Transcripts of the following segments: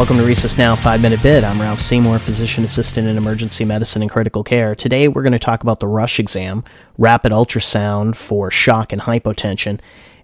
Welcome to Resus Now 5 Minute Bit. I'm Ralph Seymour, physician assistant in emergency medicine and critical care. Today we're going to talk about the RUSH exam, rapid ultrasound for shock and hypotension,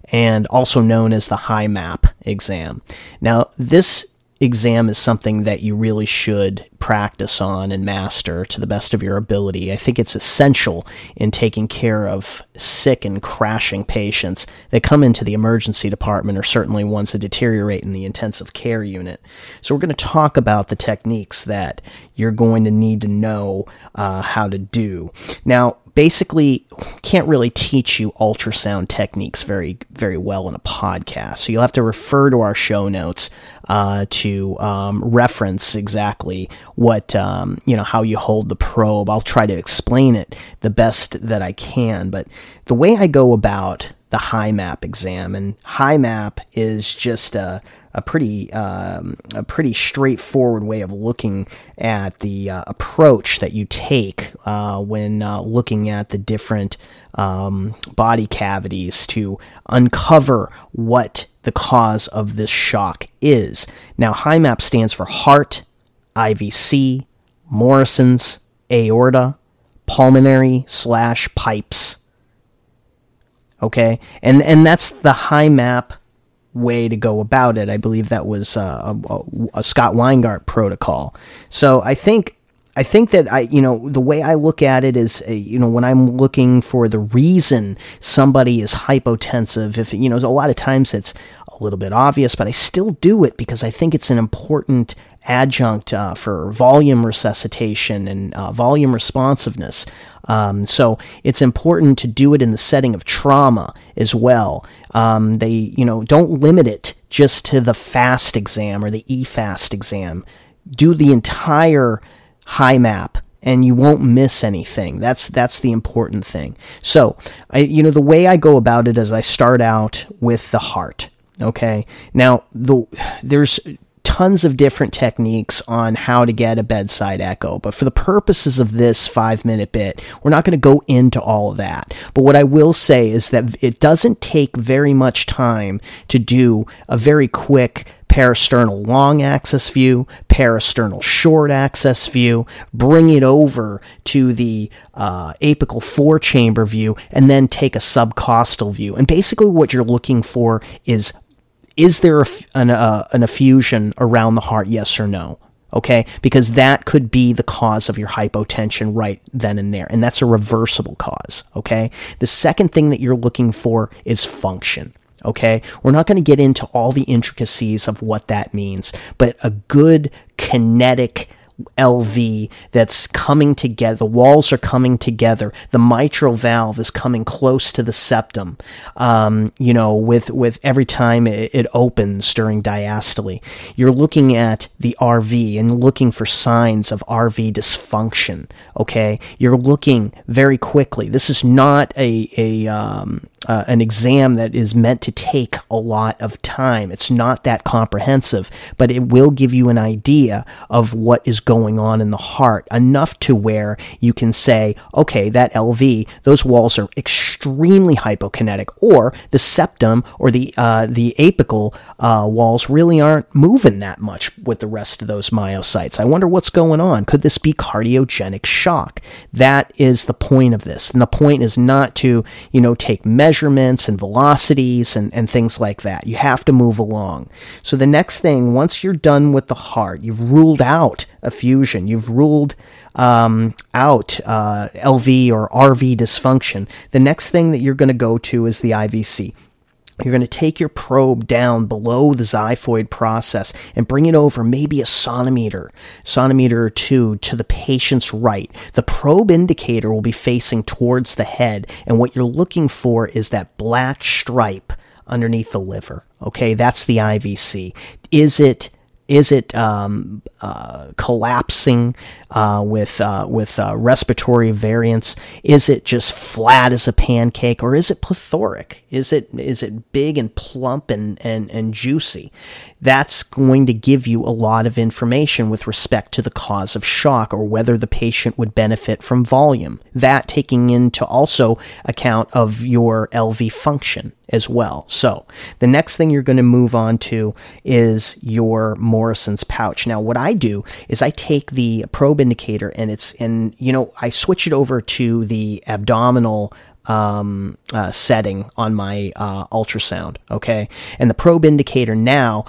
and also known as the HIMAP exam. Now, this exam is something that you really should practice on and master to the best of your ability. I think it's essential in taking care of sick and crashing patients that come into the emergency department or certainly ones that deteriorate in the intensive care unit. So we're going to talk about the techniques that you're going to need to know uh, how to do. Now, basically can't really teach you ultrasound techniques very very well in a podcast. So you'll have to refer to our show notes uh, to um, reference exactly what um, you know how you hold the probe. I'll try to explain it the best that i can but the way i go about the HIMAP exam and HIMAP is just a a pretty um, a pretty straightforward way of looking at the uh, approach that you take uh, when uh, looking at the different um, body cavities to uncover what the cause of this shock is. Now, HIMAP stands for heart, IVC, Morison's, aorta, pulmonary slash pipes. Okay, and and that's the HIMAP way to go about it. I believe that was uh, a, a, Scott Weingart protocol. So I think I think that I, you know, the way I look at it is, uh, you know, when I'm looking for the reason somebody is hypotensive, if, you know, a lot of times it's a little bit obvious, but I still do it because I think it's an important adjunct uh, for volume resuscitation and uh, volume responsiveness. Um, so it's important to do it in the setting of trauma as well. Um, they, you know, don't limit it just to the FAST exam or the EFAST exam. Do the entire HIMAP and you won't miss anything. That's that's the important thing. So, I you know the way I go about it is I start out with the heart. Okay. Now the there's tons of different techniques on how to get a bedside echo. But for the purposes of this five minute bit, we're not going to go into all of that. But what I will say is that it doesn't take very much time to do a very quick parasternal long axis view, parasternal short axis view, bring it over to the uh, apical four chamber view, and then take a subcostal view. And basically, what you're looking for is is there a, an, uh, an effusion around the heart, yes or no? Okay, because that could be the cause of your hypotension right then and there, and that's a reversible cause. Okay, the second thing that you're looking for is function. Okay, we're not going to get into all the intricacies of what that means, but a good kinetic LV that's coming together. The walls are coming together. The mitral valve is coming close to the septum. Um, you know, with with every time it, it, opens during diastole, you're looking at the RV and looking for signs of RV dysfunction. Okay, you're looking very quickly. This is not a a um, uh, an exam that is meant to take a lot of time. It's not that comprehensive, but it will give you an idea of what is going on in the heart enough to where you can say, okay, that LV, those walls are extremely hypokinetic, or the septum or the uh, the apical uh, walls really aren't moving that much with the rest of those myocytes. I wonder what's going on. Could this be cardiogenic shock? That is the point of this, and the point is not to you know take measures measurements and velocities and, and things like that. You have to move along. So the next thing, once you're done with the heart, you've ruled out effusion, you've ruled um, out uh, LV or RV dysfunction. The next thing that you're going to go to is the IVC. You're going to take your probe down below the xiphoid process and bring it over maybe a sonometer, sonometer or two to the patient's right. The probe indicator will be facing towards the head, and what you're looking for is that black stripe underneath the liver. Okay, that's the IVC. Is it is it um, uh, collapsing uh, with uh, with uh, respiratory variants? Is it just flat as a pancake, or is it plethoric? Is it is it big and plump and and, and juicy? That's going to give you a lot of information with respect to the cause of shock or whether the patient would benefit from volume. That taking into also account of your LV function as well. So the next thing you're going to move on to is your Morison's pouch. Now, what I do is I take the probe indicator and it's, and you know, I switch it over to the abdominal um, uh, setting on my uh, ultrasound. Okay, and the probe indicator now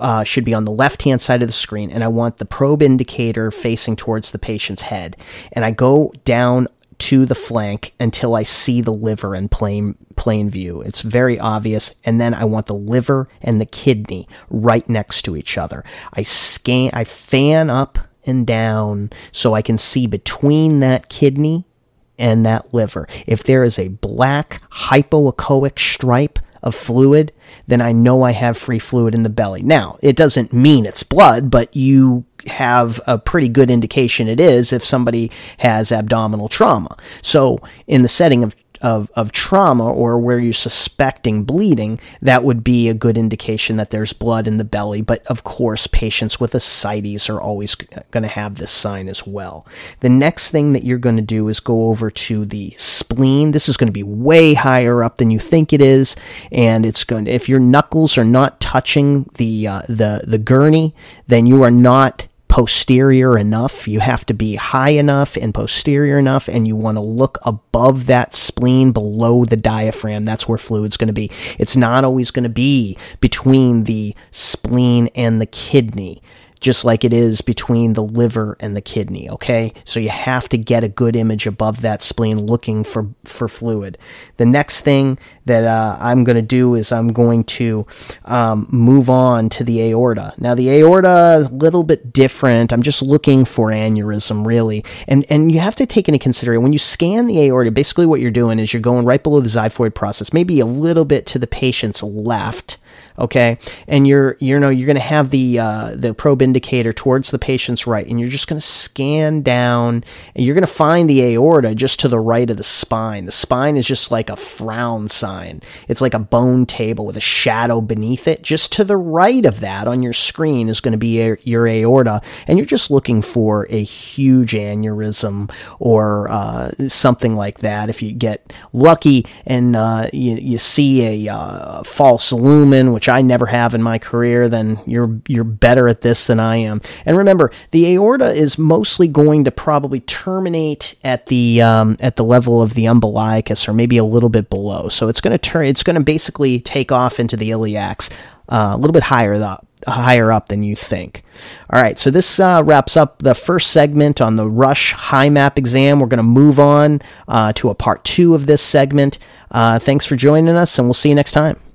uh, should be on the left hand side of the screen, and I want the probe indicator facing towards the patient's head. And I go down to the flank until I see the liver in plain plain view. It's very obvious. And then I want the liver and the kidney right next to each other. I scan, I fan up and down so I can see between that kidney and that liver. If there is a black hypoechoic stripe of fluid, then I know I have free fluid in the belly. Now, it doesn't mean it's blood, but you have a pretty good indication it is if somebody has abdominal trauma. So, in the setting of of, of trauma or where you're suspecting bleeding, that would be a good indication that there's blood in the belly. But of course, patients with ascites are always going to have this sign as well. The next thing that you're going to do is go over to the spleen. This is going to be way higher up than you think it is, and it's going. To, if your knuckles are not touching the uh, the the gurney, then you are not posterior enough. You have to be high enough and posterior enough, and you want to look above that spleen, below the diaphragm. That's where fluid's going to be. It's not always going to be between the spleen and the kidney just like it is between the liver and the kidney, okay? So you have to get a good image above that spleen looking for, for fluid. The next thing that uh, I'm going to do is I'm going to um, move on to the aorta. Now, the aorta, a little bit different. I'm just looking for aneurysm, really. And, and you have to take into consideration when you scan the aorta, basically what you're doing is you're going right below the xiphoid process, maybe a little bit to the patient's left okay? And you're you know you're going to have the uh, the probe indicator towards the patient's right and you're just going to scan down and you're going to find the aorta just to the right of the spine. The spine is just like a frown sign. It's like a bone table with a shadow beneath it. Just to the right of that on your screen is going to be your, your aorta and you're just looking for a huge aneurysm or uh, something like that. If you get lucky and uh, you, you see a uh, false lumen which I never have in my career, then you're you're better at this than I am. And remember, the aorta is mostly going to probably terminate at the um, at the level of the umbilicus, or maybe a little bit below. So it's going to turn. It's going to basically take off into the iliacs uh, a little bit higher up higher up than you think. All right, so this uh, wraps up the first segment on the RUSH HIMAP exam. We're going to move on uh, to a part two of this segment. Uh, thanks for joining us, and we'll see you next time.